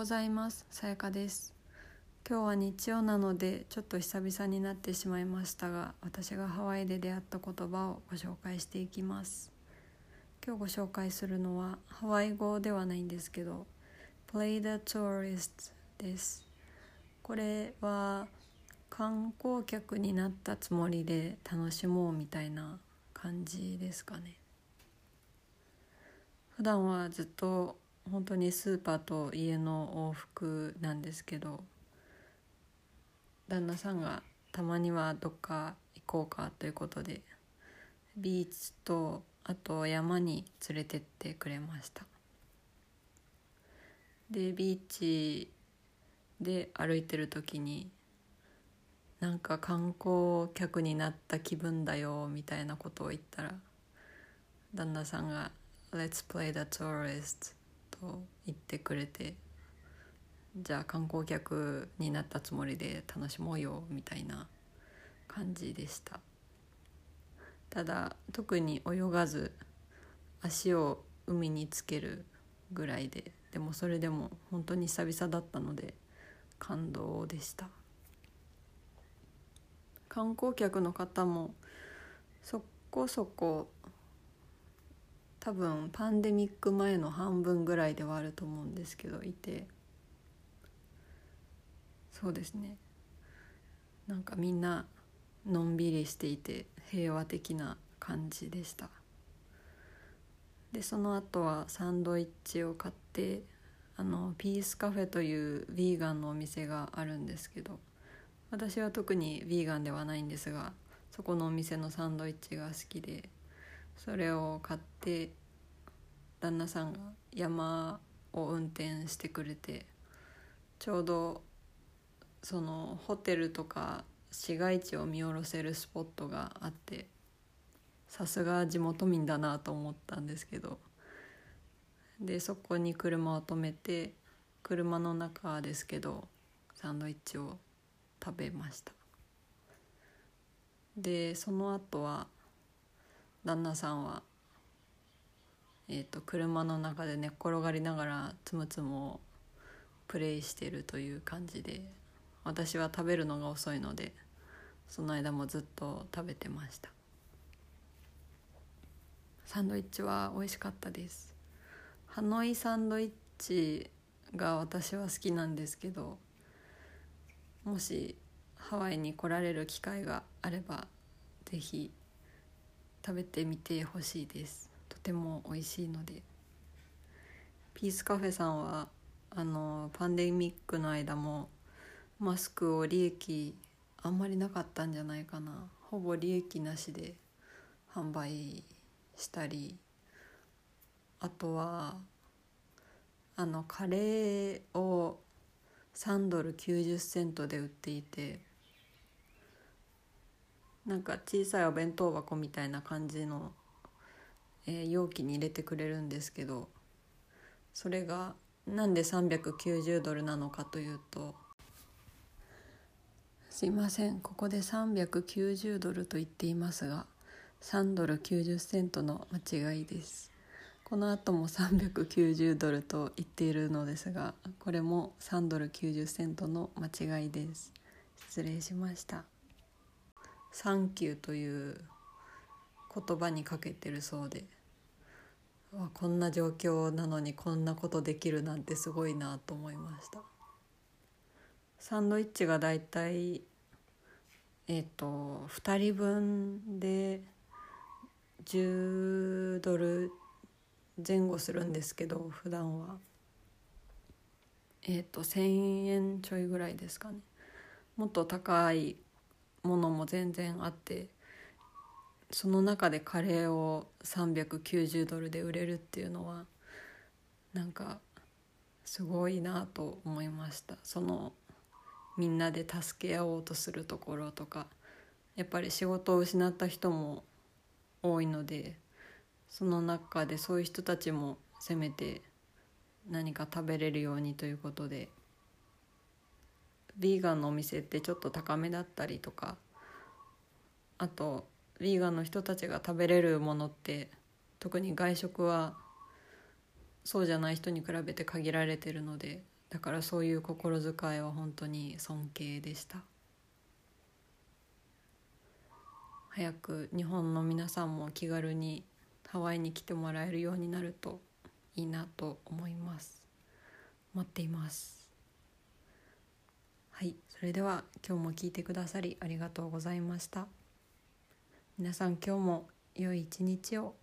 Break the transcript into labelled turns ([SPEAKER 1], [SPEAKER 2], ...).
[SPEAKER 1] ございます。さやかです。今日は日曜なのでちょっと久々になってしまいましたが私がハワイで出会った言葉をご紹介していきます。今日ご紹介するのはハワイ語ではないんですけど Play the tourist です。これは観光客になったつもりで楽しもうみたいな感じですかね。普段はずっと本当にスーパーと家の往復なんですけど旦那さんがたまにはどっか行こうかということでビーチとあと山に連れてってくれました。でビーチで歩いてる時になんか観光客になった気分だよみたいなことを言ったら旦那さんが「Let's play the tourist」と言ってくれてじゃあ観光客になったつもりで楽しもうよみたいな感じでした。ただ特に泳がず足を海につけるぐらいででもそれでも本当に久々だったので感動でした。観光客の方もそこそこ多分パンデミック前の半分ぐらいではあると思うんですけどいて。そうですね。なんかみんなのんびりしていて平和的な感じでした。でその後はサンドイッチを買ってあのピースカフェというヴィーガンのお店があるんですけど私は特にヴィーガンではないんですがそこのお店のサンドイッチが好きでそれを買って旦那さんが山を運転してくれてちょうどそのホテルとか市街地を見下ろせるスポットがあってさすが地元民だなと思ったんですけどでそこに車を止めて車の中ですけどサンドイッチを食べました。でその後は旦那さんは、えーと、車の中で寝っ転がりながらつむつむをプレイしてるという感じで私は食べるのが遅いのでその間もずっと食べてました。サンドイッチは美味しかったです。ハノイサンドイッチが私は好きなんですけどもしハワイに来られる機会があれば是非食べてみてほしいです。とても美味しいので。ピースカフェさんはあのパンデミックの間もマスクを利益あんまりなかったんじゃないかな。ほぼ利益なしで販売したりあとはあのカレーを3ドル90セントで売っていてなんか小さいお弁当箱みたいな感じの、えー、容器に入れてくれるんですけどそれがなんで390ドルなのかというとすいませんここで390ドルと言っていますが3ドル90セントの間違いです。この後も390ドルと言っているのですがこれも3ドル90セントの間違いです。失礼しました。サンキューという言葉にかけてるそうで。こんな状況なのにこんなことできるなんてすごいなと思いました。サンドイッチがだいたいえっ、ー、と2人分で10ドル前後するんですけど普段は。えっ、ー、と1,000円ちょいぐらいですかね。もっと高いものも全然あってその中でカレーを390ドルで売れるっていうのはなんかすごいなと思いました。そのみんなで助け合おうとするところとかやっぱり仕事を失った人も多いのでその中でそういう人たちもせめて何か食べれるようにということでヴィーガンのお店ってちょっと高めだったりとかあとヴィーガンの人たちが食べれるものって特に外食はそうじゃない人に比べて限られてるのでだからそういう心遣いは本当に尊敬でした。早く日本の皆さんも気軽にハワイに来てもらえるようになるといいなと思います。待っています。はいそれでは今日も聞いてくださりありがとうございました。皆さん今日も良い一日を。